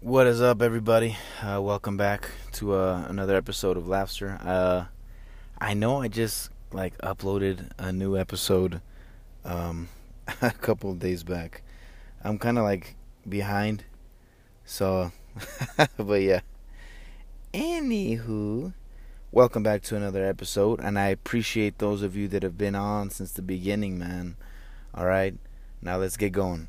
What is up, everybody? Uh, welcome back to uh, another episode of Laughster. Uh, I know I just like uploaded a new episode um, a couple of days back. I'm kind of like behind, so but yeah. Anywho, welcome back to another episode, and I appreciate those of you that have been on since the beginning, man. All right, now let's get going.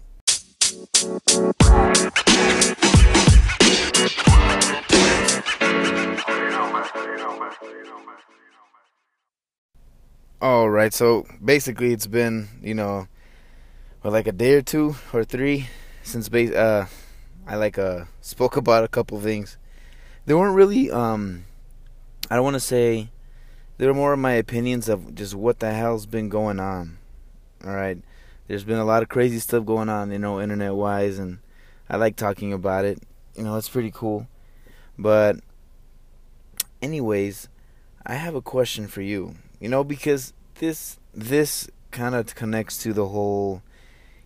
All right, so basically, it's been you know, well, like a day or two or three since base. Uh, I like uh spoke about a couple things. They weren't really um, I don't want to say. They were more of my opinions of just what the hell's been going on. All right, there's been a lot of crazy stuff going on, you know, internet wise, and I like talking about it. You know, it's pretty cool. But, anyways, I have a question for you. You know, because this this kind of connects to the whole,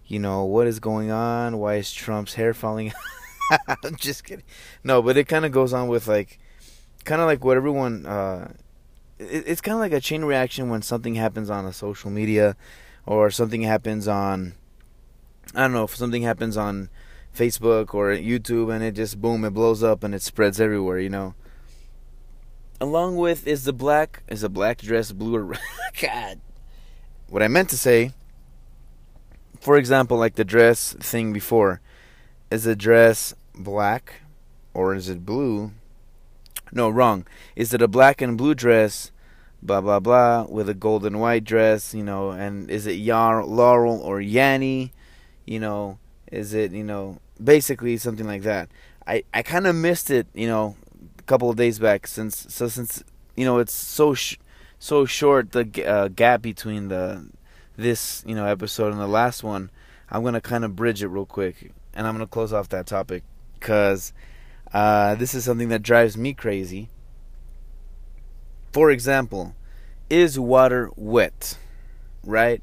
you know, what is going on? Why is Trump's hair falling? I'm just kidding. No, but it kind of goes on with like, kind of like what everyone. Uh, it, it's kind of like a chain reaction when something happens on a social media, or something happens on. I don't know if something happens on Facebook or YouTube, and it just boom, it blows up and it spreads everywhere. You know. Along with is the black is a black dress blue or God. What I meant to say. For example, like the dress thing before, is the dress black or is it blue? No, wrong. Is it a black and blue dress? Blah blah blah with a golden white dress, you know, and is it Yar Laurel or Yanni, You know, is it you know basically something like that. I I kind of missed it, you know, a couple of days back since so since you know it's so sh- so short the uh, gap between the this you know episode and the last one. I'm gonna kind of bridge it real quick, and I'm gonna close off that topic because uh, this is something that drives me crazy. For example, is water wet? Right?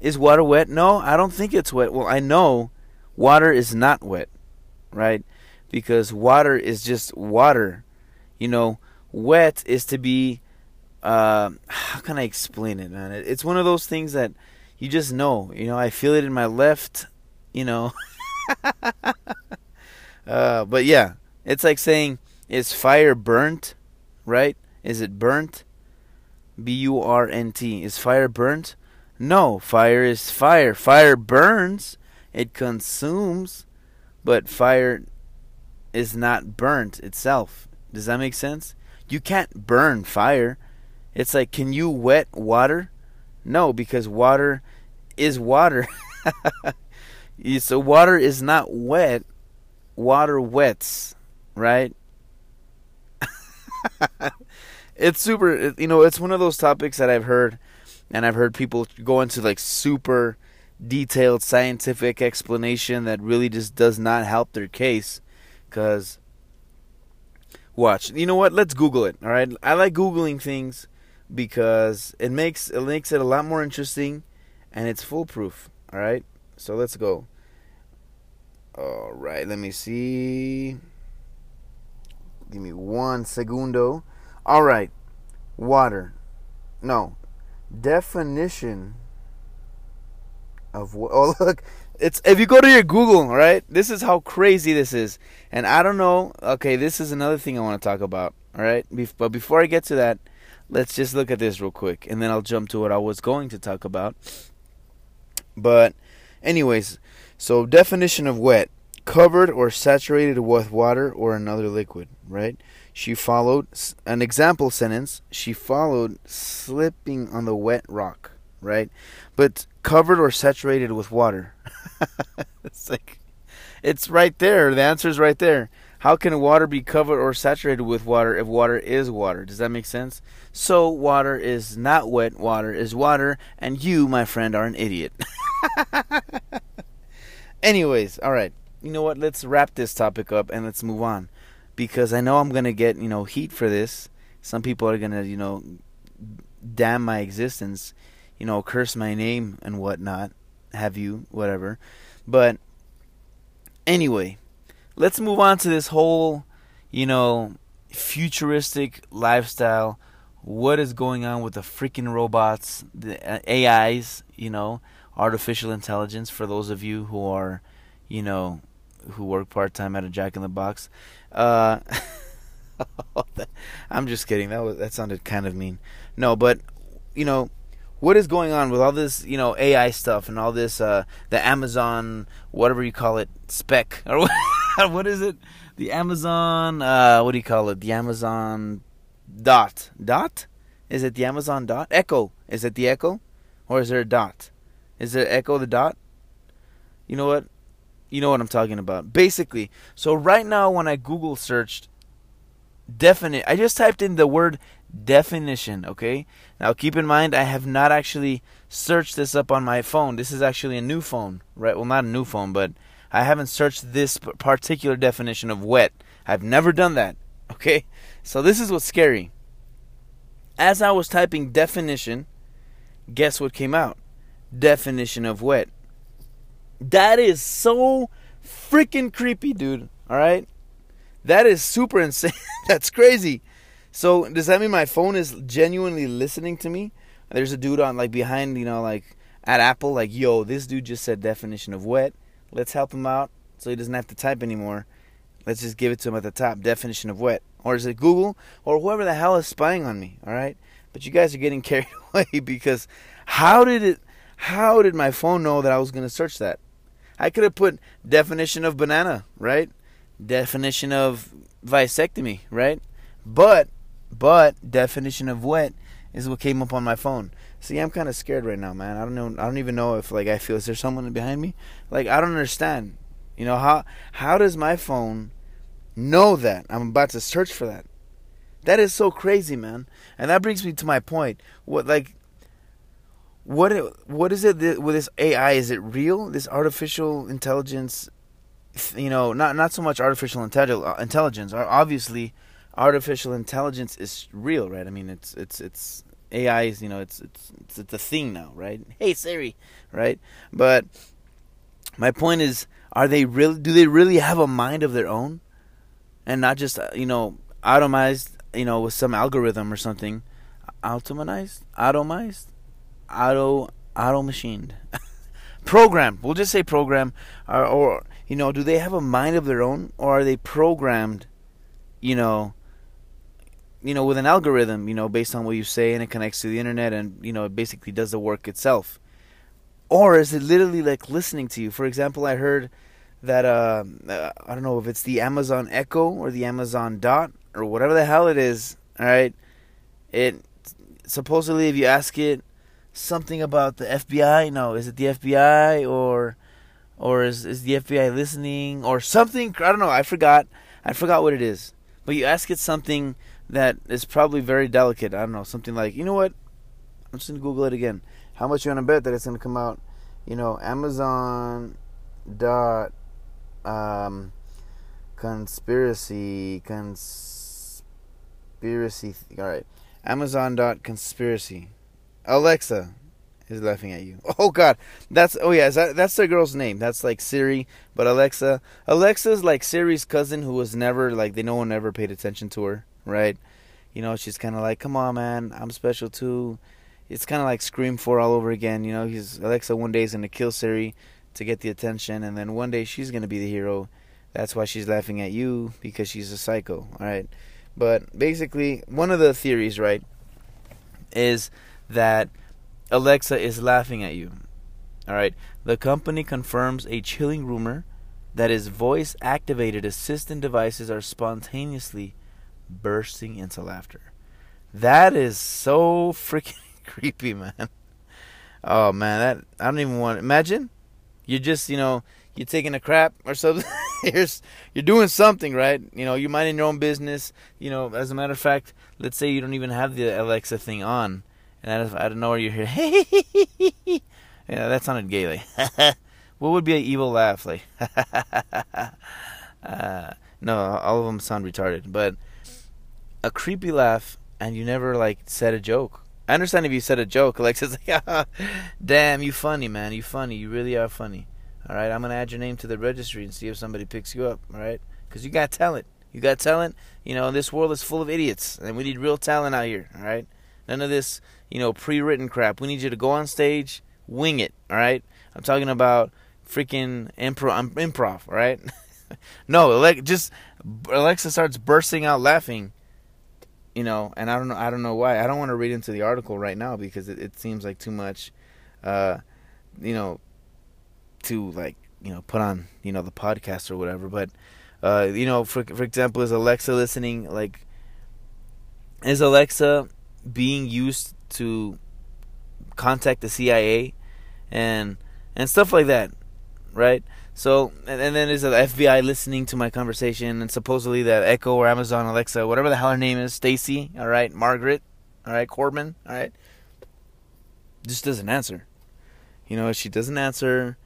Is water wet? No, I don't think it's wet. Well, I know water is not wet, right? Because water is just water. You know, wet is to be. Uh, how can I explain it, man? It's one of those things that you just know. You know, I feel it in my left. You know. uh, but yeah, it's like saying, "Is fire burnt?" Right? Is it burnt? B U R N T. Is fire burnt? No, fire is fire. Fire burns, it consumes, but fire is not burnt itself. Does that make sense? You can't burn fire. It's like, can you wet water? No, because water is water. so water is not wet. Water wets, right? it's super you know it's one of those topics that i've heard and i've heard people go into like super detailed scientific explanation that really just does not help their case because watch you know what? Let's google it all right? I like googling things because it makes it makes it a lot more interesting and it's foolproof all right? So let's go. All right let me see. Give me one segundo all right, water. No, definition of what? Oh, look, it's if you go to your Google, right? This is how crazy this is, and I don't know. Okay, this is another thing I want to talk about. All right, but before I get to that, let's just look at this real quick, and then I'll jump to what I was going to talk about. But, anyways, so definition of wet: covered or saturated with water or another liquid. Right she followed an example sentence. She followed slipping on the wet rock, right? But covered or saturated with water. it's like it's right there. The answer is right there. How can water be covered or saturated with water if water is water? Does that make sense? So water is not wet, water is water, and you, my friend, are an idiot. Anyways, all right. You know what? Let's wrap this topic up and let's move on because I know I'm gonna get you know heat for this. Some people are gonna you know damn my existence, you know curse my name and whatnot. Have you whatever, but anyway, let's move on to this whole, you know, futuristic lifestyle. What is going on with the freaking robots, the uh, AIs, you know, artificial intelligence for those of you who are, you know, who work part time at a Jack in the Box. Uh, I'm just kidding. That was that sounded kind of mean. No, but you know, what is going on with all this, you know, AI stuff and all this, uh, the Amazon, whatever you call it, spec or what, what is it? The Amazon, uh, what do you call it? The Amazon dot dot? Is it the Amazon dot Echo? Is it the Echo, or is there a dot? Is it Echo the dot? You know what? You know what I'm talking about. Basically, so right now when I Google searched definite, I just typed in the word definition, okay? Now keep in mind I have not actually searched this up on my phone. This is actually a new phone, right? Well, not a new phone, but I haven't searched this particular definition of wet. I've never done that, okay? So this is what's scary. As I was typing definition, guess what came out? Definition of wet. That is so freaking creepy, dude. All right? That is super insane. That's crazy. So does that mean my phone is genuinely listening to me? There's a dude on like behind, you know, like at Apple, like, yo, this dude just said definition of wet. Let's help him out so he doesn't have to type anymore. Let's just give it to him at the top, definition of wet. Or is it Google or whoever the hell is spying on me, all right? But you guys are getting carried away because how did it how did my phone know that I was going to search that? I could have put definition of banana, right? Definition of vasectomy, right? But but definition of wet is what came up on my phone. See, I'm kind of scared right now, man. I don't know. I don't even know if like I feel. Is there someone behind me? Like I don't understand. You know how how does my phone know that I'm about to search for that? That is so crazy, man. And that brings me to my point. What like what what is it with this AI? Is it real? This artificial intelligence, you know, not not so much artificial intelligence. Obviously, artificial intelligence is real, right? I mean, it's it's it's AI is you know it's it's it's, it's a thing now, right? Hey Siri, right? But my point is, are they really? Do they really have a mind of their own, and not just uh, you know automized, you know, with some algorithm or something, automatized, automized, auto auto machined, program. We'll just say program, or, or you know, do they have a mind of their own, or are they programmed? You know, you know, with an algorithm, you know, based on what you say and it connects to the internet and, you know, it basically does the work itself. Or is it literally like listening to you? For example, I heard that, uh, uh, I don't know if it's the Amazon Echo or the Amazon Dot or whatever the hell it is, alright? It, supposedly, if you ask it something about the FBI, no, is it the FBI or, or is, is the FBI listening or something? I don't know, I forgot. I forgot what it is. But you ask it something that is probably very delicate. I don't know, something like, you know what? I'm just gonna Google it again. How much you wanna bet that it's gonna come out? You know, Amazon dot um, conspiracy conspiracy. All right, Amazon dot conspiracy. Alexa is laughing at you. Oh God, that's oh yeah, that, that's the girl's name. That's like Siri, but Alexa. Alexa's like Siri's cousin who was never like they no one ever paid attention to her right? You know, she's kind of like, "Come on, man, I'm special too." It's kind of like Scream 4 all over again. You know, he's Alexa one day is gonna kill Siri to get the attention, and then one day she's gonna be the hero. That's why she's laughing at you because she's a psycho. All right, but basically, one of the theories, right, is that Alexa is laughing at you. All right, the company confirms a chilling rumor that its voice activated assistant devices are spontaneously bursting into laughter. That is so freaking creepy, man. Oh man, that I don't even want. to Imagine you're just you know you're taking a crap or something. you're you're doing something right. You know you're minding your own business. You know, as a matter of fact, let's say you don't even have the Alexa thing on, and out of, out of nowhere you hear hey. yeah, that sounded. Like, what would be an evil laugh? Like, uh, no, all of them sound retarded, but a creepy laugh and you never like said a joke. I understand if you said a joke, Alexa's like, "Damn, you funny, man. You funny. You really are funny." All right, I'm gonna add your name to the registry and see if somebody picks you up. All right, because you got talent. You got talent. You know, this world is full of idiots, and we need real talent out here. All right, none of this, you know, pre-written crap. We need you to go on stage, wing it. All right, I'm talking about freaking improv. Improv. All right. no, like just Alexa starts bursting out laughing. You know, and I don't know. I don't know why. I don't want to read into the article right now because it, it seems like too much. Uh, you know, to like you know put on you know the podcast or whatever. But uh, you know, for for example, is Alexa listening? Like, is Alexa being used to contact the CIA and and stuff like that, right? So and, and then there's the FBI listening to my conversation and supposedly that Echo or Amazon Alexa, whatever the hell her name is, Stacy, all right, Margaret, all right, Corbin, all right, just doesn't answer. You know, she doesn't answer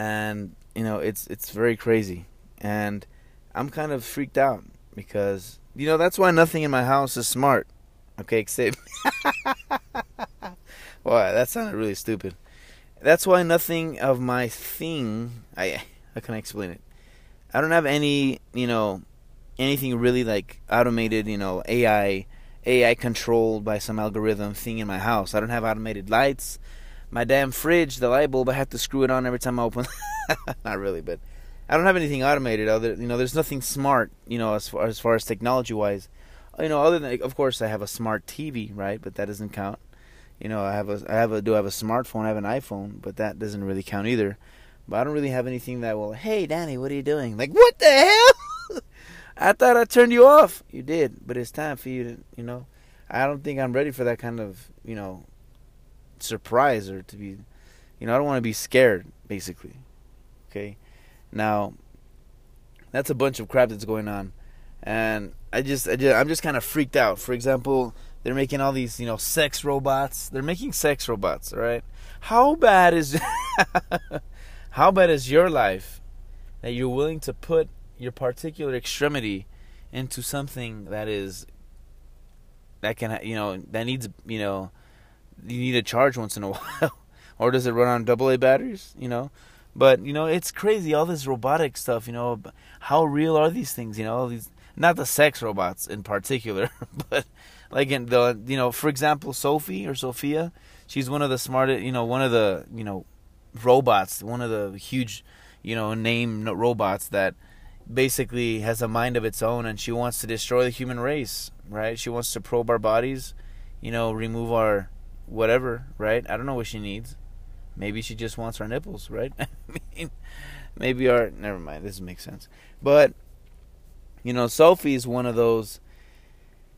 and you know it's it's very crazy and i'm kind of freaked out because you know that's why nothing in my house is smart okay except well that sounded really stupid that's why nothing of my thing i how can i explain it i don't have any you know anything really like automated you know ai ai controlled by some algorithm thing in my house i don't have automated lights my damn fridge, the light bulb, I have to screw it on every time I open. Not really, but I don't have anything automated. Other, you know, there's nothing smart, you know, as far as far as technology wise. You know, other than of course I have a smart TV, right? But that doesn't count. You know, I have a, I have a, do I have a smartphone? I have an iPhone, but that doesn't really count either. But I don't really have anything that will. Hey, Danny, what are you doing? Like, what the hell? I thought I turned you off. You did, but it's time for you to, you know. I don't think I'm ready for that kind of, you know, surprise or to be, you know, I don't want to be scared, basically. Okay, now that's a bunch of crap that's going on, and I just, I just I'm just kind of freaked out. For example, they're making all these, you know, sex robots. They're making sex robots, right? How bad is, how bad is your life that you're willing to put your particular extremity into something that is that can you know that needs you know you need to charge once in a while, or does it run on double A batteries? You know, but you know it's crazy all this robotic stuff. You know, how real are these things? You know, all these not the sex robots in particular, but like in the you know, for example, Sophie or Sophia, she's one of the smartest. You know, one of the you know robots, one of the huge you know name robots that basically has a mind of its own and she wants to destroy the human race right she wants to probe our bodies you know remove our whatever, right? I don't know what she needs. Maybe she just wants our nipples, right? I mean, maybe our. Never mind. This makes sense. But you know, Sophie is one of those.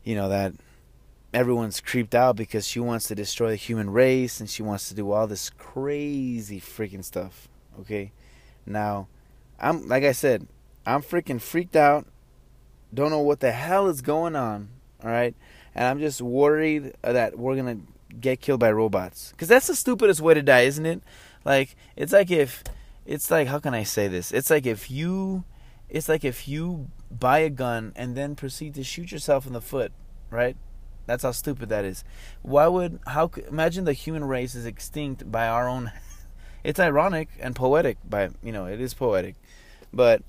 You know that everyone's creeped out because she wants to destroy the human race and she wants to do all this crazy freaking stuff. Okay, now I'm like I said, I'm freaking freaked out. Don't know what the hell is going on. All right, and I'm just worried that we're gonna get killed by robots. Because that's the stupidest way to die, isn't it? Like, it's like if, it's like, how can I say this? It's like if you, it's like if you buy a gun and then proceed to shoot yourself in the foot, right? That's how stupid that is. Why would, how, imagine the human race is extinct by our own, it's ironic and poetic, by, you know, it is poetic. But,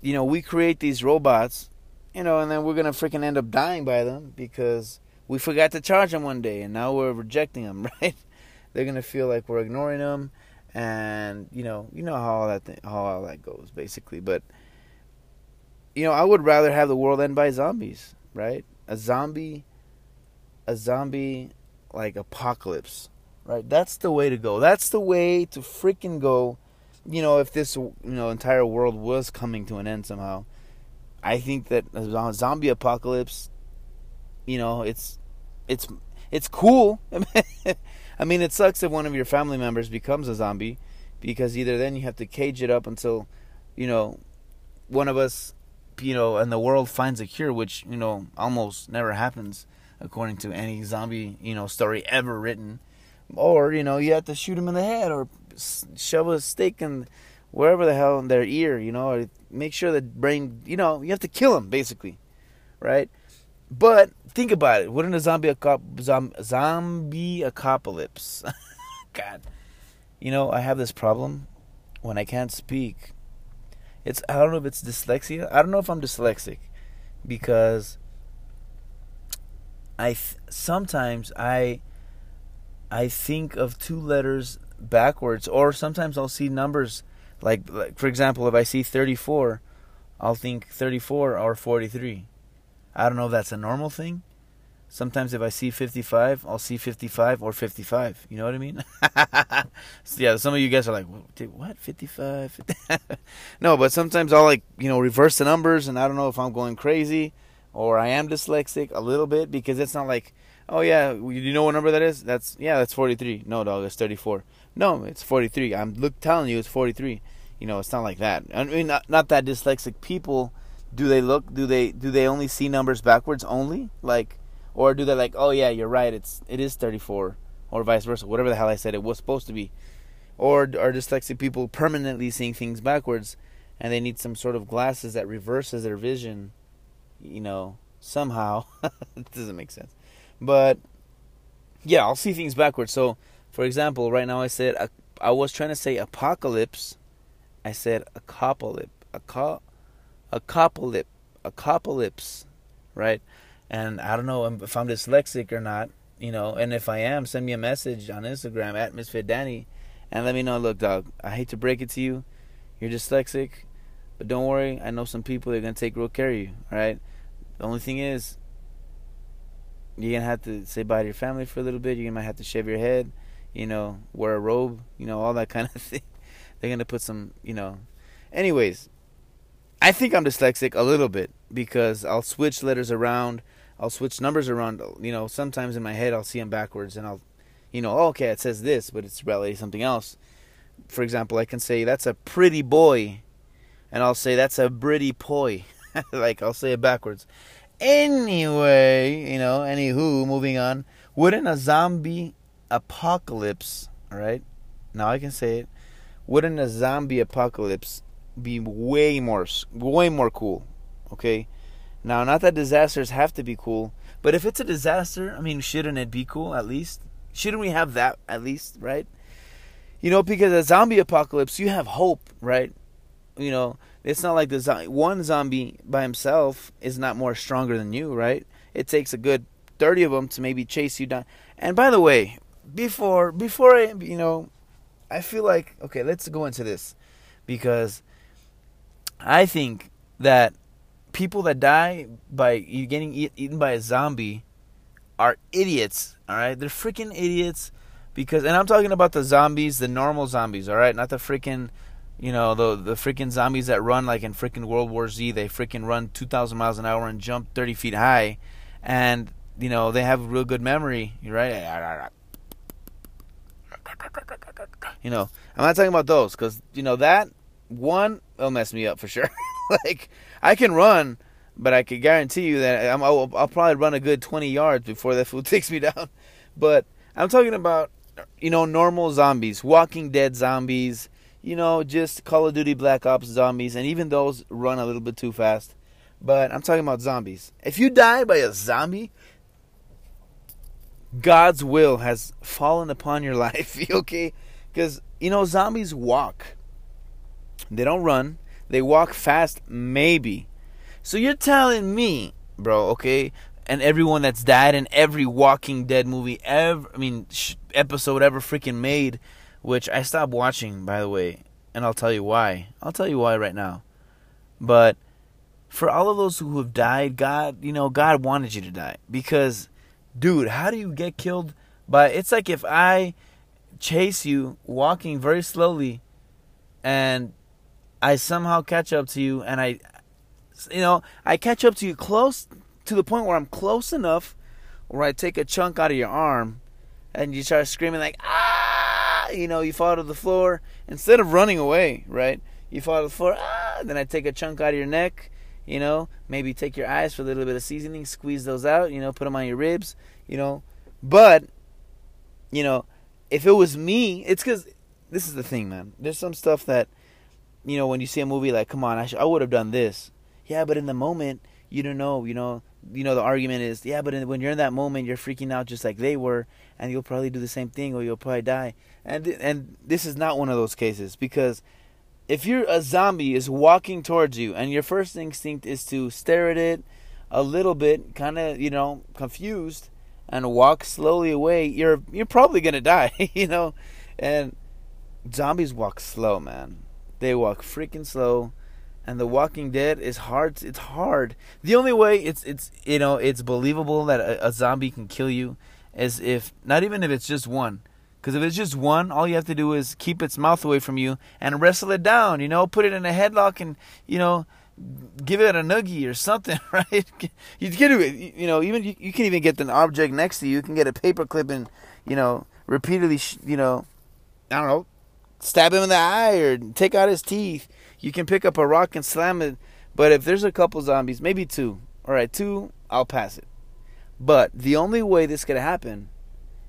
you know, we create these robots, you know, and then we're going to freaking end up dying by them because we forgot to charge them one day and now we're rejecting them, right? They're gonna feel like we're ignoring them, and you know, you know how all that th- how all that goes basically. But you know, I would rather have the world end by zombies, right? A zombie, a zombie like apocalypse, right? That's the way to go. That's the way to freaking go. You know, if this you know entire world was coming to an end somehow, I think that a zombie apocalypse you know, it's it's it's cool. I mean, it sucks if one of your family members becomes a zombie because either then you have to cage it up until, you know, one of us, you know, and the world finds a cure, which you know almost never happens according to any zombie, you know, story ever written. Or you know, you have to shoot him in the head or shove a stake in wherever the hell in their ear, you know, or make sure the brain, you know, you have to kill him basically, right? But think about it. Wouldn't a zombie zombie apocalypse? God, you know I have this problem when I can't speak, it's I don't know if it's dyslexia. I don't know if I'm dyslexic because I th- sometimes I I think of two letters backwards or sometimes I'll see numbers like, like for example if I see 34 I'll think 34 or 43. I don't know if that's a normal thing. Sometimes if I see 55, I'll see 55 or 55. You know what I mean? so yeah, some of you guys are like, what? 55? no, but sometimes I'll like, you know, reverse the numbers and I don't know if I'm going crazy or I am dyslexic a little bit because it's not like, oh yeah, you know what number that is? That's, yeah, that's 43. No, dog, it's 34. No, it's 43. I'm look telling you it's 43. You know, it's not like that. I mean, not, not that dyslexic people, do they look, do they, do they only see numbers backwards only? Like, or do they like, oh yeah, you're right, it's it is 34, or vice versa, whatever the hell I said it was supposed to be, or are dyslexic people permanently seeing things backwards, and they need some sort of glasses that reverses their vision, you know, somehow. it doesn't make sense, but yeah, I'll see things backwards. So, for example, right now I said I was trying to say apocalypse, I said a apocalypse, apocalypse, right? And I don't know if I'm dyslexic or not, you know. And if I am, send me a message on Instagram at Misfit Danny, and let me know. Look, dog, I hate to break it to you, you're dyslexic, but don't worry. I know some people that are gonna take real care of you. Right. The only thing is, you're gonna have to say bye to your family for a little bit. You might have to shave your head, you know, wear a robe, you know, all that kind of thing. They're gonna put some, you know. Anyways, I think I'm dyslexic a little bit because I'll switch letters around. I'll switch numbers around. You know, sometimes in my head I'll see them backwards, and I'll, you know, oh, okay, it says this, but it's really something else. For example, I can say that's a pretty boy, and I'll say that's a pretty boy. like I'll say it backwards. Anyway, you know, anywho, moving on. Wouldn't a zombie apocalypse, right? Now I can say it. Wouldn't a zombie apocalypse be way more, way more cool? Okay now, not that disasters have to be cool, but if it's a disaster, I mean, shouldn't it be cool at least? Shouldn't we have that at least, right? You know, because a zombie apocalypse, you have hope, right? You know, it's not like the zo- one zombie by himself is not more stronger than you, right? It takes a good 30 of them to maybe chase you down. And by the way, before before I, you know, I feel like okay, let's go into this because I think that people that die by getting eat, eaten by a zombie are idiots. All right, they're freaking idiots because, and I'm talking about the zombies, the normal zombies. All right, not the freaking, you know, the the freaking zombies that run like in freaking World War Z. They freaking run 2,000 miles an hour and jump 30 feet high, and you know they have a real good memory. Right? You know, I'm not talking about those because you know that one will mess me up for sure. like I can run, but I can guarantee you that I'm, I'll, I'll, probably run a good 20 yards before that fool takes me down. But I'm talking about, you know, normal zombies, Walking Dead zombies, you know, just Call of Duty Black Ops zombies, and even those run a little bit too fast. But I'm talking about zombies. If you die by a zombie, God's will has fallen upon your life, okay? Because, you know, zombies walk. They don't run. They walk fast, maybe. So you're telling me, bro, okay, and everyone that's died in every Walking Dead movie ever, I mean, episode ever freaking made, which I stopped watching, by the way, and I'll tell you why. I'll tell you why right now. But for all of those who have died, God, you know, God wanted you to die because, dude, how do you get killed by? It's like if I chase you walking very slowly, and I somehow catch up to you, and I, you know, I catch up to you close to the point where I'm close enough where I take a chunk out of your arm, and you start screaming like ah, you know, you fall to the floor instead of running away, right? You fall to the floor, ah, then I take a chunk out of your neck, you know, maybe take your eyes for a little bit of seasoning, squeeze those out, you know, put them on your ribs, you know, but, you know, if it was me, it's because this is the thing, man. There's some stuff that you know, when you see a movie like, come on, I, sh- I would have done this. Yeah, but in the moment, you don't know, you know, you know, the argument is, yeah, but when you're in that moment, you're freaking out just like they were, and you'll probably do the same thing, or you'll probably die. And and this is not one of those cases because if you're a zombie is walking towards you and your first instinct is to stare at it a little bit, kind of, you know, confused and walk slowly away, you're you're probably going to die, you know? And zombies walk slow, man. They walk freaking slow. And The Walking Dead is hard. It's hard. The only way it's it's you know it's believable that a, a zombie can kill you is if not even if it's just one. Because if it's just one, all you have to do is keep its mouth away from you and wrestle it down. You know, put it in a headlock and you know give it a noogie or something, right? You get it. You know, even you, you can even get an object next to you. You can get a paper clip and you know repeatedly, you know, I don't know, stab him in the eye or take out his teeth. You can pick up a rock and slam it. But if there's a couple zombies, maybe two, all right, two, I'll pass it. But the only way this could happen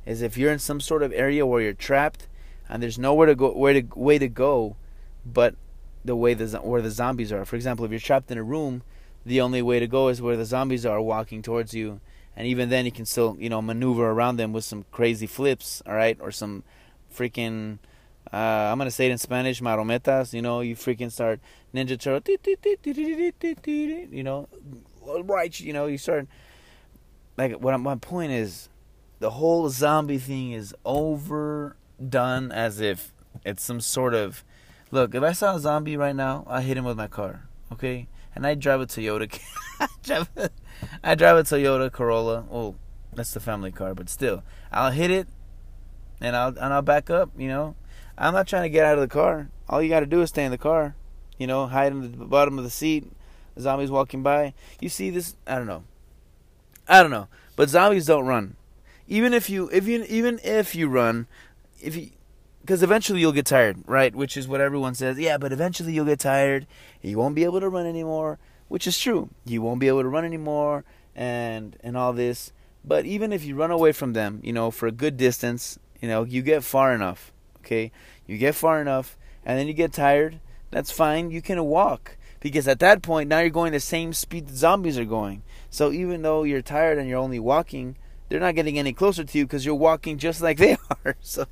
is if you're in some sort of area where you're trapped and there's nowhere to go, where to way to go, but the way the where the zombies are. For example, if you're trapped in a room, the only way to go is where the zombies are walking towards you, and even then you can still you know maneuver around them with some crazy flips, all right, or some freaking uh, I'm gonna say it in Spanish, marometas. You know, you freaking start Ninja Turtle. You know, right. You know, you start like what my point is. The whole zombie thing is overdone as if it's some sort of look. If I saw a zombie right now, I hit him with my car. Okay, and I drive a Toyota. I drive a, Toyota Corolla. Oh, that's the family car, but still, I'll hit it, and I'll and I'll back up. You know I'm not trying to get out of the car. All you got to do is stay in the car. You know, hide in the bottom of the seat. Zombies walking by. You see this? I don't know. I don't know. But zombies don't run. Even if you, if you, even if you run, if you, because eventually you'll get tired, right? Which is what everyone says. Yeah, but eventually you'll get tired. You won't be able to run anymore, which is true. You won't be able to run anymore, and and all this. But even if you run away from them, you know, for a good distance, you know, you get far enough Okay, you get far enough, and then you get tired. That's fine. You can walk because at that point now you're going the same speed the zombies are going. So even though you're tired and you're only walking, they're not getting any closer to you because you're walking just like they are. So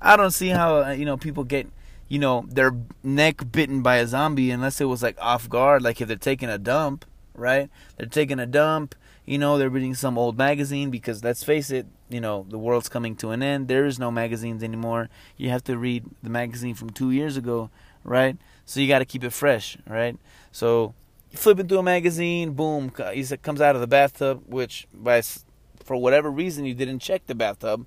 I don't see how uh, you know people get you know their neck bitten by a zombie unless it was like off guard, like if they're taking a dump, right? They're taking a dump you know, they're reading some old magazine because let's face it, you know, the world's coming to an end. There is no magazines anymore. You have to read the magazine from two years ago, right? So you got to keep it fresh, right? So flipping through a magazine, boom, he comes out of the bathtub, which by for whatever reason you didn't check the bathtub,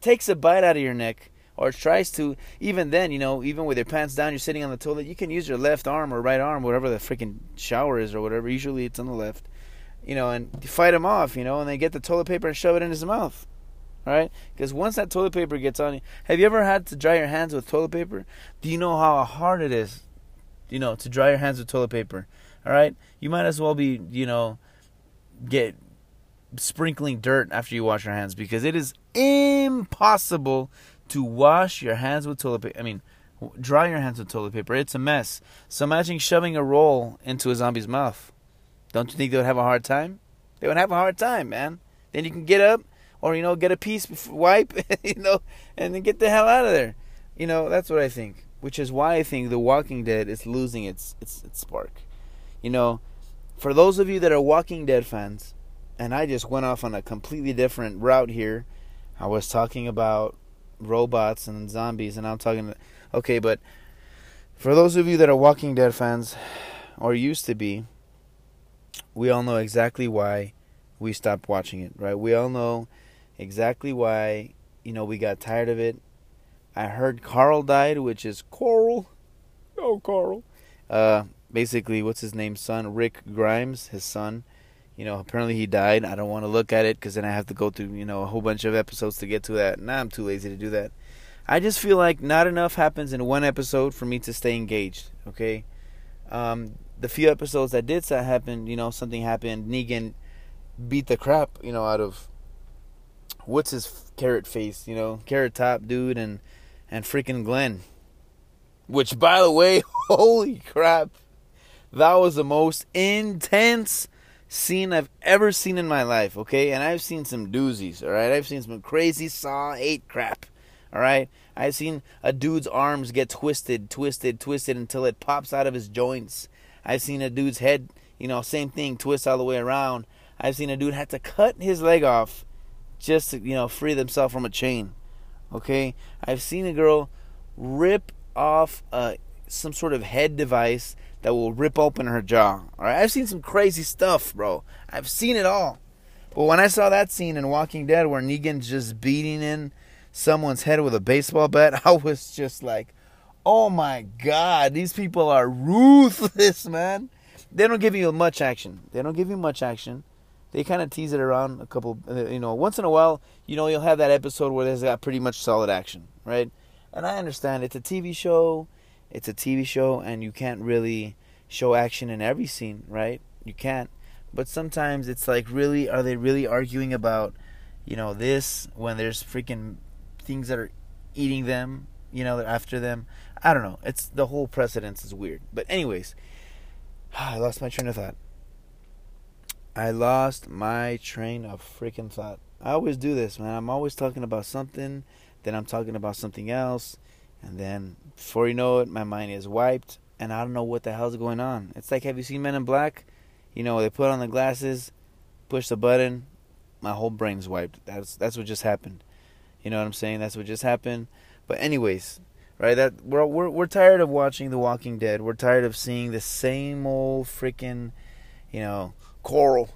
takes a bite out of your neck or tries to. Even then, you know, even with your pants down, you're sitting on the toilet. You can use your left arm or right arm, whatever the freaking shower is or whatever. Usually it's on the left you know, and you fight him off, you know, and then get the toilet paper and shove it in his mouth. All right? Because once that toilet paper gets on you, have you ever had to dry your hands with toilet paper? Do you know how hard it is, you know, to dry your hands with toilet paper? All right? You might as well be, you know, get sprinkling dirt after you wash your hands because it is impossible to wash your hands with toilet paper. I mean, dry your hands with toilet paper. It's a mess. So imagine shoving a roll into a zombie's mouth. Don't you think they would have a hard time? They would have a hard time, man. Then you can get up, or you know, get a piece, wipe, you know, and then get the hell out of there. You know, that's what I think. Which is why I think The Walking Dead is losing its its its spark. You know, for those of you that are Walking Dead fans, and I just went off on a completely different route here. I was talking about robots and zombies, and I'm talking. Okay, but for those of you that are Walking Dead fans, or used to be, we all know exactly why we stopped watching it, right? We all know exactly why, you know, we got tired of it. I heard Carl died, which is Coral. Oh, Carl. Uh, basically, what's his name? Son, Rick Grimes, his son. You know, apparently he died. I don't want to look at it because then I have to go through, you know, a whole bunch of episodes to get to that. Now I'm too lazy to do that. I just feel like not enough happens in one episode for me to stay engaged. Okay, um, the few episodes that did that happen, you know, something happened. Negan beat the crap, you know, out of what's his carrot face, you know, carrot top dude, and and freaking Glenn. Which, by the way, holy crap, that was the most intense scene I've ever seen in my life. Okay, and I've seen some doozies. All right, I've seen some crazy Saw Eight crap. All right, I've seen a dude's arms get twisted, twisted, twisted until it pops out of his joints. I've seen a dude's head, you know, same thing, twist all the way around. I've seen a dude had to cut his leg off just to, you know, free themselves from a chain. Okay, I've seen a girl rip off some sort of head device that will rip open her jaw. All right, I've seen some crazy stuff, bro. I've seen it all. But when I saw that scene in Walking Dead where Negan's just beating in someone's head with a baseball bat, I was just like, oh my god, these people are ruthless, man. They don't give you much action. They don't give you much action. They kind of tease it around a couple, uh, you know, once in a while, you know, you'll have that episode where there's got pretty much solid action, right? And I understand it's a TV show, it's a TV show, and you can't really show action in every scene, right? You can't. But sometimes it's like, really, are they really arguing about, you know, this when there's freaking things that are eating them, you know, after them? I don't know. It's the whole precedence is weird. But anyways, I lost my train of thought. I lost my train of freaking thought. I always do this, man. I'm always talking about something, then I'm talking about something else, and then before you know it, my mind is wiped, and I don't know what the hell's going on. It's like, have you seen Men in Black? You know, they put on the glasses, push the button, my whole brain's wiped. That's that's what just happened. You know what I'm saying? That's what just happened. But anyways, right? That we're we're we're tired of watching The Walking Dead. We're tired of seeing the same old freaking, you know, Coral.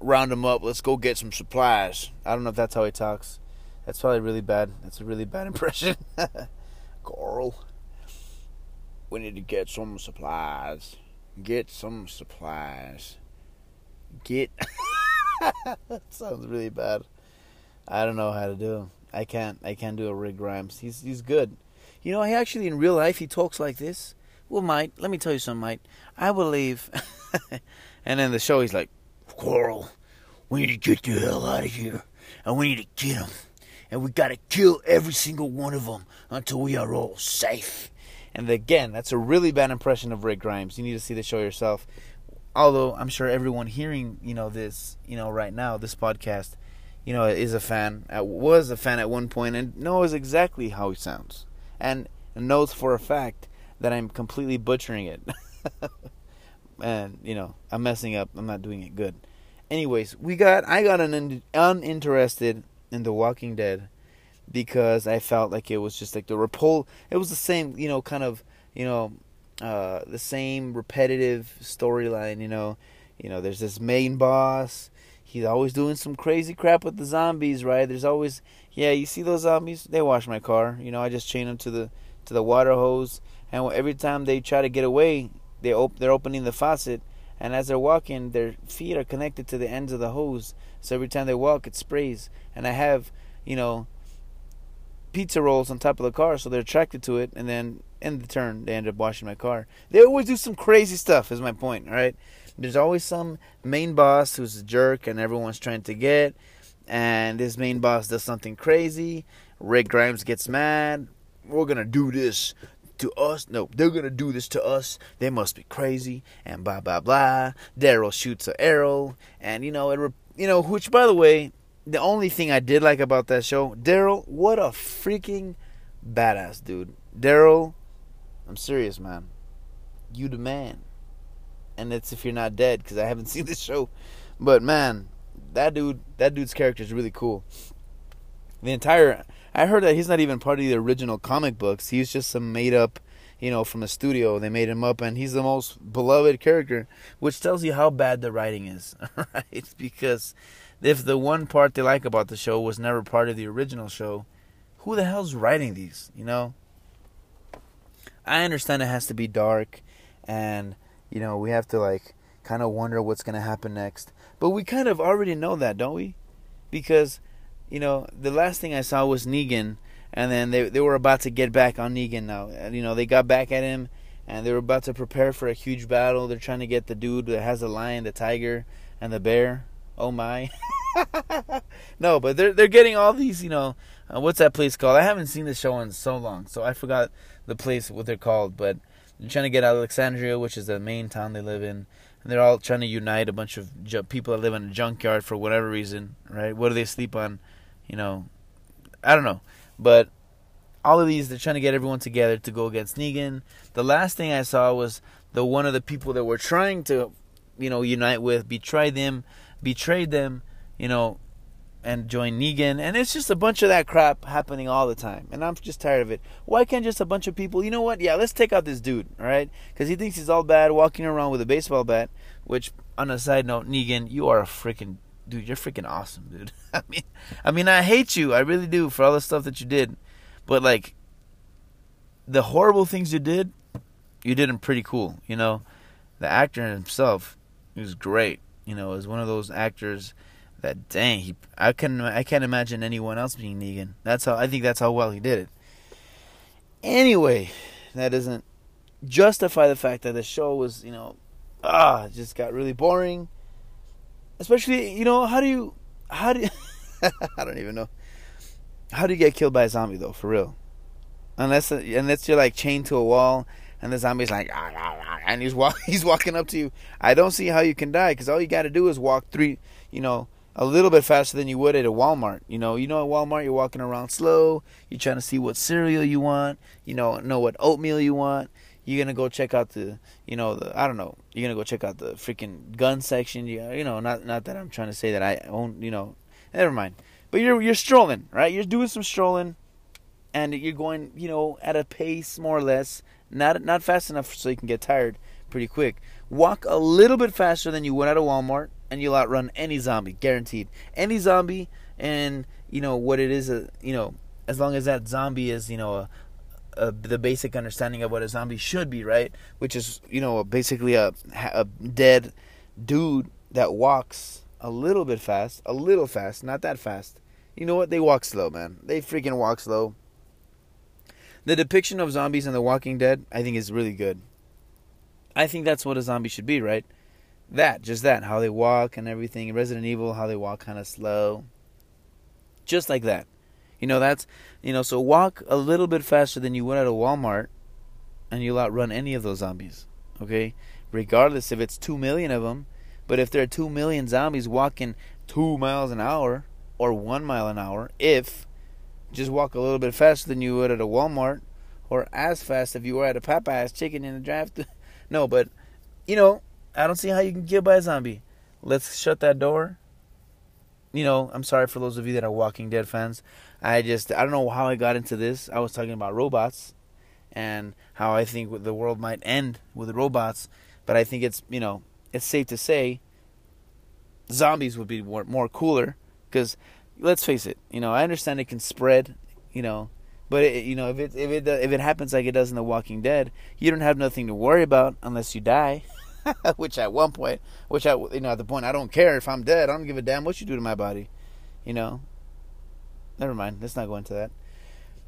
Round him up. Let's go get some supplies. I don't know if that's how he talks. That's probably really bad. That's a really bad impression. Coral. We need to get some supplies. Get some supplies. Get. that sounds really bad. I don't know how to do. I can't. I can't do a Rick Grimes. He's he's good. You know, he actually in real life he talks like this. Well, mate, let me tell you something, mate. I believe. and then the show, he's like, Coral, we need to get the hell out of here, and we need to get them, and we got to kill every single one of them until we are all safe. And again, that's a really bad impression of Rick Grimes. You need to see the show yourself. Although I'm sure everyone hearing, you know, this, you know, right now, this podcast, you know, is a fan, was a fan at one point, and knows exactly how he sounds and knows for a fact that I'm completely butchering it. and you know, I'm messing up. I'm not doing it good. Anyways, we got I got an uninterested in The Walking Dead because I felt like it was just like the repul. It was the same, you know, kind of, you know, uh, the same repetitive storyline. You know, you know, there's this main boss. He's always doing some crazy crap with the zombies, right? There's always yeah, you see those zombies? They wash my car. You know, I just chain them to the to the water hose, and every time they try to get away, they op- they're opening the faucet, and as they're walking, their feet are connected to the ends of the hose. So every time they walk, it sprays. And I have, you know, pizza rolls on top of the car, so they're attracted to it, and then in the turn, they end up washing my car. They always do some crazy stuff. Is my point, right? There's always some main boss who's a jerk, and everyone's trying to get and this main boss does something crazy. Rick Grimes gets mad. We're gonna do this to us. No, they're gonna do this to us. They must be crazy. And blah blah blah. Daryl shoots an arrow, and you know it. You know, which by the way, the only thing I did like about that show, Daryl, what a freaking badass dude. Daryl, I'm serious, man. You the man. And it's if you're not dead, because I haven't seen this show. But man, that dude, that dude's character is really cool. The entire, I heard that he's not even part of the original comic books. He's just some made up, you know, from a studio. They made him up, and he's the most beloved character, which tells you how bad the writing is, right? Because if the one part they like about the show was never part of the original show, who the hell's writing these? You know. I understand it has to be dark, and you know we have to like kind of wonder what's going to happen next. But we kind of already know that, don't we? Because, you know, the last thing I saw was Negan, and then they they were about to get back on Negan now. And, you know, they got back at him, and they were about to prepare for a huge battle. They're trying to get the dude that has the lion, the tiger, and the bear. Oh my! no, but they're they're getting all these. You know, uh, what's that place called? I haven't seen the show in so long, so I forgot the place what they're called. But they're trying to get Alexandria, which is the main town they live in and they're all trying to unite a bunch of ju- people that live in a junkyard for whatever reason, right? What do they sleep on? You know, I don't know, but all of these they're trying to get everyone together to go against Negan. The last thing I saw was the one of the people that were trying to, you know, unite with betrayed them, betrayed them, you know, and join Negan. And it's just a bunch of that crap happening all the time. And I'm just tired of it. Why can't just a bunch of people, you know what? Yeah, let's take out this dude, all right? Because he thinks he's all bad walking around with a baseball bat. Which, on a side note, Negan, you are a freaking dude. You're freaking awesome, dude. I mean, I mean, I hate you. I really do for all the stuff that you did. But like, the horrible things you did, you did them pretty cool. You know, the actor himself, was great. You know, as one of those actors that dang, he I can I can't imagine anyone else being Negan. That's how I think that's how well he did it. Anyway, that doesn't justify the fact that the show was, you know, ah, just got really boring. Especially, you know, how do you how do you, I don't even know. How do you get killed by a zombie though, for real? Unless unless you're like chained to a wall and the zombie's like ah, ah, ah, and he's walk, he's walking up to you. I don't see how you can die because all you got to do is walk three, you know, a little bit faster than you would at a Walmart. You know, you know at Walmart you're walking around slow. You're trying to see what cereal you want. You know, know what oatmeal you want. You're gonna go check out the, you know, the I don't know. You're gonna go check out the freaking gun section. You, you know, not not that I'm trying to say that I own. You know, never mind. But you're you're strolling, right? You're doing some strolling, and you're going, you know, at a pace more or less, not not fast enough so you can get tired pretty quick. Walk a little bit faster than you would at a Walmart, and you'll outrun any zombie, guaranteed. Any zombie, and you know what it is. A, you know, as long as that zombie is, you know, a, a, the basic understanding of what a zombie should be, right? Which is, you know, basically a a dead dude that walks a little bit fast, a little fast, not that fast, you know what? They walk slow, man. They freaking walk slow. The depiction of zombies in The Walking Dead, I think, is really good. I think that's what a zombie should be, right? That, just that, how they walk and everything. Resident Evil, how they walk kind of slow. Just like that. You know, that's, you know, so walk a little bit faster than you would at a Walmart and you'll outrun any of those zombies, okay? Regardless if it's 2 million of them, but if there are 2 million zombies walking 2 miles an hour, or one mile an hour if just walk a little bit faster than you would at a Walmart or as fast if you were at a Popeye's chicken in the drive No, but you know, I don't see how you can get by a zombie. Let's shut that door. You know, I'm sorry for those of you that are Walking Dead fans. I just I don't know how I got into this. I was talking about robots and how I think the world might end with robots, but I think it's, you know, it's safe to say zombies would be more, more cooler because let's face it, you know, I understand it can spread, you know, but it, you know, if it if it if it happens like it does in The Walking Dead, you don't have nothing to worry about unless you die. which at one point, which I you know at the point I don't care if I'm dead. I don't give a damn what you do to my body, you know. Never mind. Let's not go into that.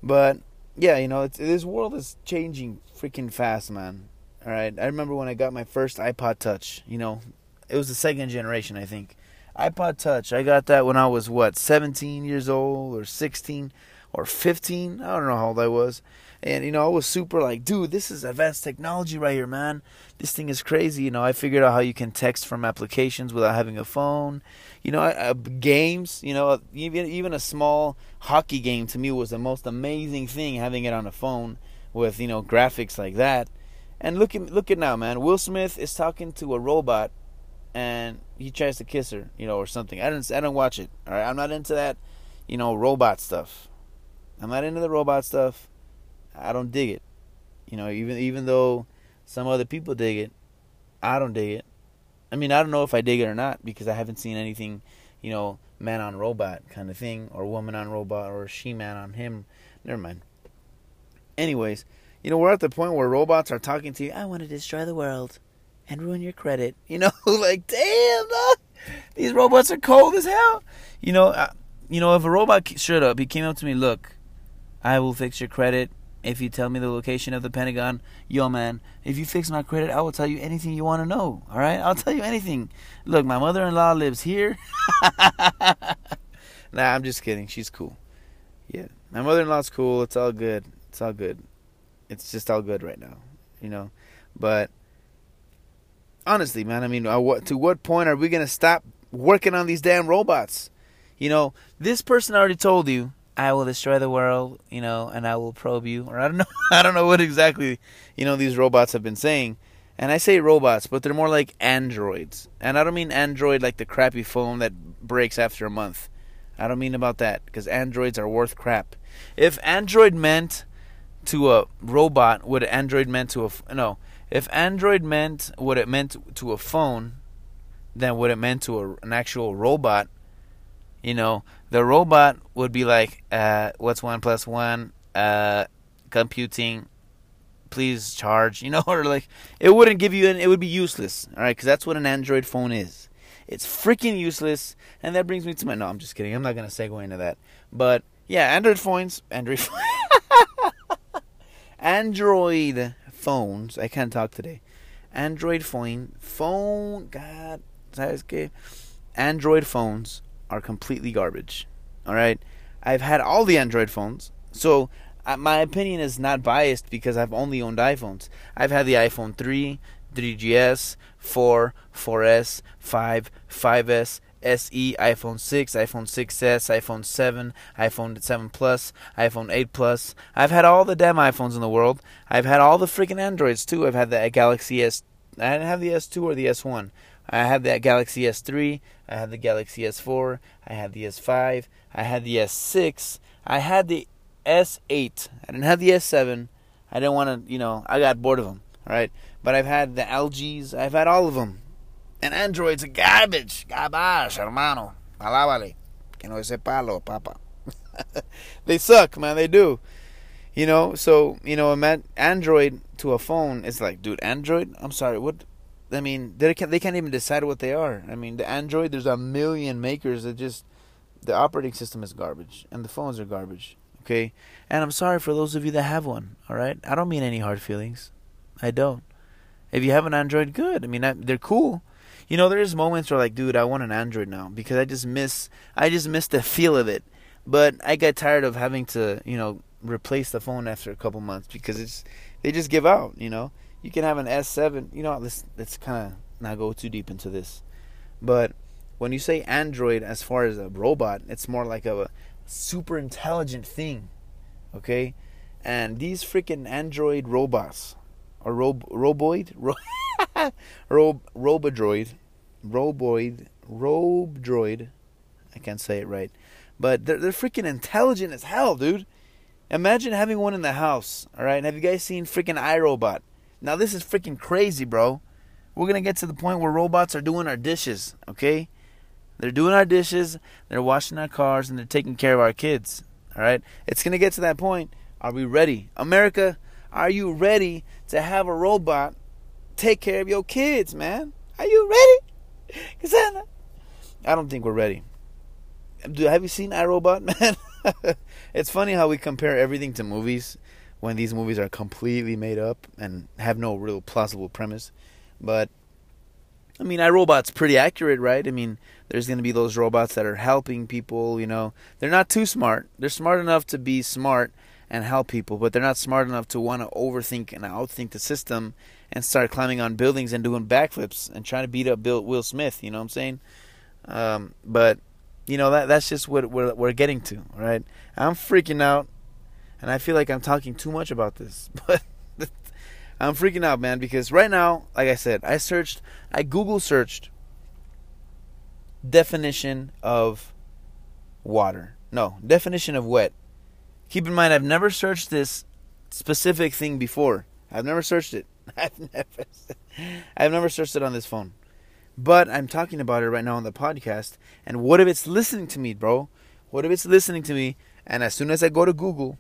But yeah, you know, this world is changing freaking fast, man. All right, I remember when I got my first iPod Touch. You know, it was the second generation, I think iPod Touch. I got that when I was what, 17 years old or 16 or 15. I don't know how old I was. And you know, I was super like, dude, this is advanced technology right here, man. This thing is crazy. You know, I figured out how you can text from applications without having a phone. You know, uh, games. You know, even even a small hockey game to me was the most amazing thing having it on a phone with you know graphics like that. And look at look at now, man. Will Smith is talking to a robot and he tries to kiss her, you know, or something. I don't I don't watch it. All right, I'm not into that, you know, robot stuff. I'm not into the robot stuff. I don't dig it. You know, even even though some other people dig it, I don't dig it. I mean, I don't know if I dig it or not because I haven't seen anything, you know, man on robot kind of thing or woman on robot or she man on him. Never mind. Anyways, you know, we're at the point where robots are talking to you. I want to destroy the world and ruin your credit. You know, like damn, dog, these robots are cold as hell. You know, I, you know, if a robot showed up, he came up to me, look, I will fix your credit if you tell me the location of the Pentagon. Yo, man, if you fix my credit, I will tell you anything you want to know. All right, I'll tell you anything. Look, my mother-in-law lives here. nah, I'm just kidding. She's cool. Yeah, my mother-in-law's cool. It's all good. It's all good. It's just all good right now. You know, but honestly, man, I mean, uh, to what point are we to stop working on these damn robots? You know, this person already told you I will destroy the world, you know, and I will probe you, or I don't know, I don't know what exactly, you know, these robots have been saying. And I say robots, but they're more like androids. And I don't mean android like the crappy phone that breaks after a month. I don't mean about that because androids are worth crap. If android meant to a robot what android meant to a no, if android meant what it meant to a phone, then what it meant to a, an actual robot, you know, the robot would be like, uh, what's one plus one? Uh, computing please charge, you know, or like it wouldn't give you an, it would be useless, all right, because that's what an Android phone is. It's freaking useless, and that brings me to my. No, I'm just kidding. I'm not gonna segue into that, but yeah, Android phones, Android, Android phones. I can't talk today. Android phone, phone. God, sabes que? Android phones are completely garbage. All right, I've had all the Android phones, so uh, my opinion is not biased because I've only owned iPhones. I've had the iPhone 3, 3GS, 4, 4S, 5, 5S, SE, iPhone 6, iPhone 6s, iPhone 7, iPhone 7 Plus, iPhone 8 Plus. I've had all the damn iPhones in the world. I've had all the freaking Androids too. I've had the Galaxy S. I didn't have the S2 or the S1. I had that Galaxy S3. I had the Galaxy S4. I had the S5. I had the S6. I had the S8. I didn't have the S7. I didn't want to, you know, I got bored of them. All right, but I've had the LGs. I've had all of them. And Android's a garbage, garbage, hermano. Alábale, que no ese palo, papa. they suck, man. They do. You know, so you know, Android to a phone is like, dude, Android. I'm sorry, what? I mean, they can't they can't even decide what they are. I mean, the Android. There's a million makers that just the operating system is garbage and the phones are garbage. Okay? And I'm sorry for those of you that have one, all right? I don't mean any hard feelings. I don't. If you have an Android, good. I mean, I, they're cool. You know, there's moments where like, dude, I want an Android now because I just miss I just miss the feel of it. But I got tired of having to, you know, replace the phone after a couple months because it's they just give out, you know. You can have an S7, you know, let's let's kind of not go too deep into this. But when you say Android as far as a robot, it's more like a super intelligent thing. Okay? And these freaking android robots or rob roboid ro- rob robodroid roboid robdroid I can't say it right. But they're they're freaking intelligent as hell, dude. Imagine having one in the house, all right? Have you guys seen freaking iRobot? Now this is freaking crazy, bro. We're gonna get to the point where robots are doing our dishes, okay? They're doing our dishes, they're washing our cars, and they're taking care of our kids. All right? It's going to get to that point. Are we ready? America, are you ready to have a robot take care of your kids, man? Are you ready? Cause I, I don't think we're ready. Have you seen iRobot, man? it's funny how we compare everything to movies when these movies are completely made up and have no real plausible premise. But I mean, iRobot's pretty accurate, right? I mean, there's going to be those robots that are helping people, you know. They're not too smart. They're smart enough to be smart and help people, but they're not smart enough to want to overthink and outthink the system and start climbing on buildings and doing backflips and trying to beat up Bill, Will Smith, you know what I'm saying? Um, but you know that that's just what we're we're getting to, right? I'm freaking out and I feel like I'm talking too much about this, but I'm freaking out, man, because right now, like I said, I searched, I Google searched definition of water. No, definition of wet. Keep in mind, I've never searched this specific thing before. I've never searched it. I've never, I've never searched it on this phone. But I'm talking about it right now on the podcast. And what if it's listening to me, bro? What if it's listening to me? And as soon as I go to Google,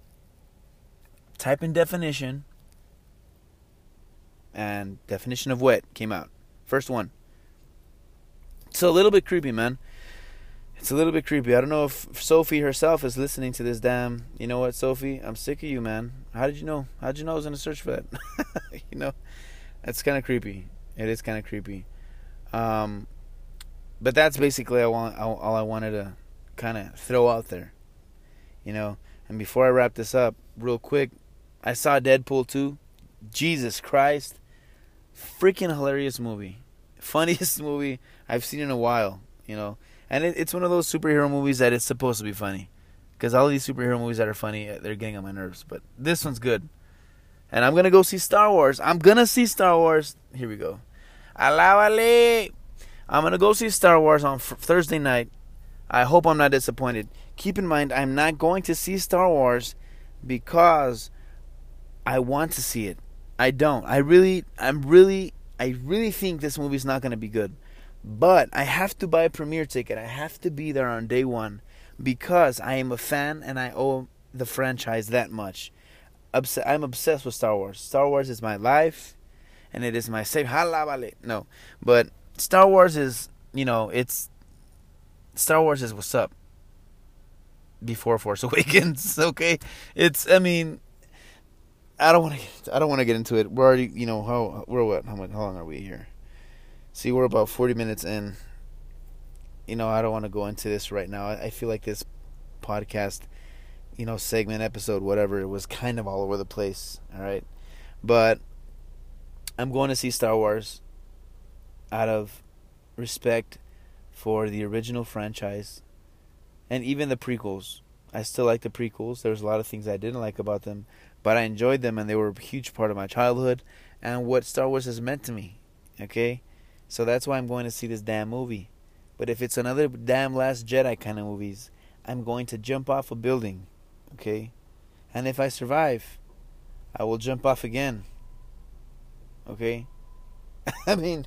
type in definition, and definition of wet came out. First one. It's a little bit creepy, man. It's a little bit creepy. I don't know if Sophie herself is listening to this damn. You know what, Sophie? I'm sick of you, man. How did you know? How did you know I was gonna search for that? you know, that's kind of creepy. It is kind of creepy. Um, but that's basically I want all I wanted to kind of throw out there. You know, and before I wrap this up, real quick, I saw Deadpool 2. Jesus Christ freaking hilarious movie, funniest movie I've seen in a while. You know, and it, it's one of those superhero movies that it's supposed to be funny. Because all these superhero movies that are funny, uh, they're getting on my nerves. But this one's good. And I'm gonna go see Star Wars. I'm gonna see Star Wars. Here we go. Alawale. I'm gonna go see Star Wars on Thursday night. I hope I'm not disappointed. Keep in mind, I'm not going to see Star Wars because I want to see it. I don't. I really, I'm really, I really think this movie's not gonna be good. But I have to buy a premiere ticket. I have to be there on day one because I am a fan and I owe the franchise that much. Obs- I'm obsessed with Star Wars. Star Wars is my life, and it is my safe. No, but Star Wars is you know it's Star Wars is what's up. Before Force Awakens, okay, it's I mean. I don't want to. I don't want to get into it. We're already, you know, how we're what? How much? How long are we here? See, we're about forty minutes in. You know, I don't want to go into this right now. I feel like this podcast you know, segment, episode, whatever. It was kind of all over the place. All right. But I'm going to see Star Wars out of respect for the original franchise and even the prequels. I still like the prequels. There's a lot of things I didn't like about them, but I enjoyed them and they were a huge part of my childhood and what Star Wars has meant to me. Okay? So that's why I'm going to see this damn movie. But if it's another damn Last Jedi kind of movies, I'm going to jump off a building Okay? And if I survive, I will jump off again. Okay? I mean,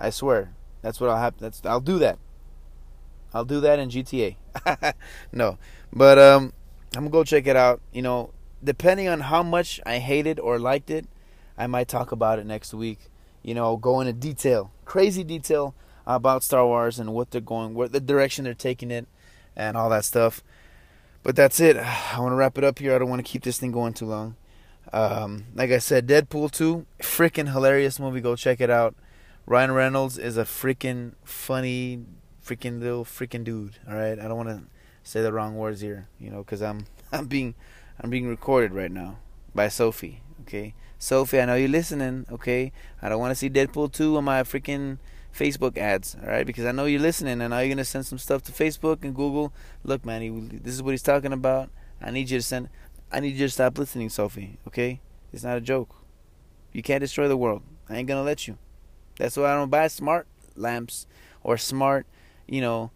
I swear. That's what I'll have that's I'll do that. I'll do that in GTA. no. But um I'm gonna go check it out. You know, depending on how much I hated or liked it, I might talk about it next week. You know, go into detail, crazy detail about Star Wars and what they're going, what the direction they're taking it, and all that stuff. But that's it. I want to wrap it up here. I don't want to keep this thing going too long. Um, like I said, Deadpool 2, freaking hilarious movie. Go check it out. Ryan Reynolds is a freaking funny, freaking little freaking dude. All right, I don't want to say the wrong words here, you know, because I'm I'm being I'm being recorded right now by Sophie. Okay, Sophie, I know you're listening. Okay, I don't want to see Deadpool 2 on my freaking Facebook ads, all right? Because I know you're listening, and now you're gonna send some stuff to Facebook and Google. Look, man, he, this is what he's talking about. I need you to send. I need you to stop listening, Sophie. Okay? It's not a joke. You can't destroy the world. I ain't gonna let you. That's why I don't buy smart lamps or smart, you know,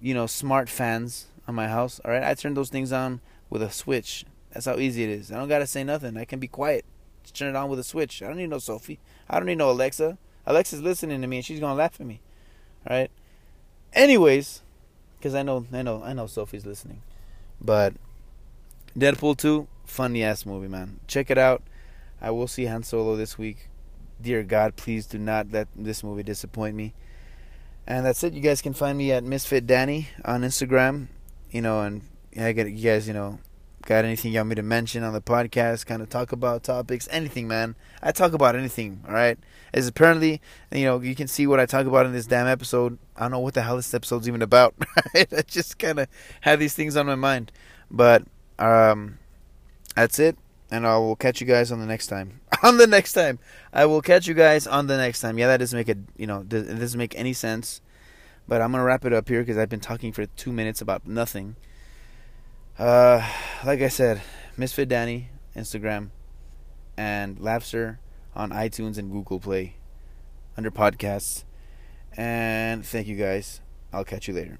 you know, smart fans on my house. All right, I turn those things on with a switch. That's how easy it is. I don't gotta say nothing. I can be quiet. Just turn it on with a switch. I don't need no Sophie. I don't need no Alexa. Alexa's listening to me and she's gonna laugh at me. All right. Anyways, because I know, I know, I know Sophie's listening. But Deadpool 2, funny ass movie, man. Check it out. I will see Han Solo this week. Dear God, please do not let this movie disappoint me. And that's it. You guys can find me at Misfit Danny on Instagram. You know, and I get you guys, you know, Got anything you want me to mention on the podcast? Kind of talk about topics, anything, man. I talk about anything. All right. As apparently, you know, you can see what I talk about in this damn episode. I don't know what the hell this episode's even about. Right? I just kind of have these things on my mind. But um, that's it, and I will catch you guys on the next time. on the next time, I will catch you guys on the next time. Yeah, that doesn't make it. You know, it doesn't make any sense. But I'm gonna wrap it up here because I've been talking for two minutes about nothing. Uh, like I said, Misfit Danny, Instagram, and Laughster on iTunes and Google Play under podcasts. And thank you guys. I'll catch you later.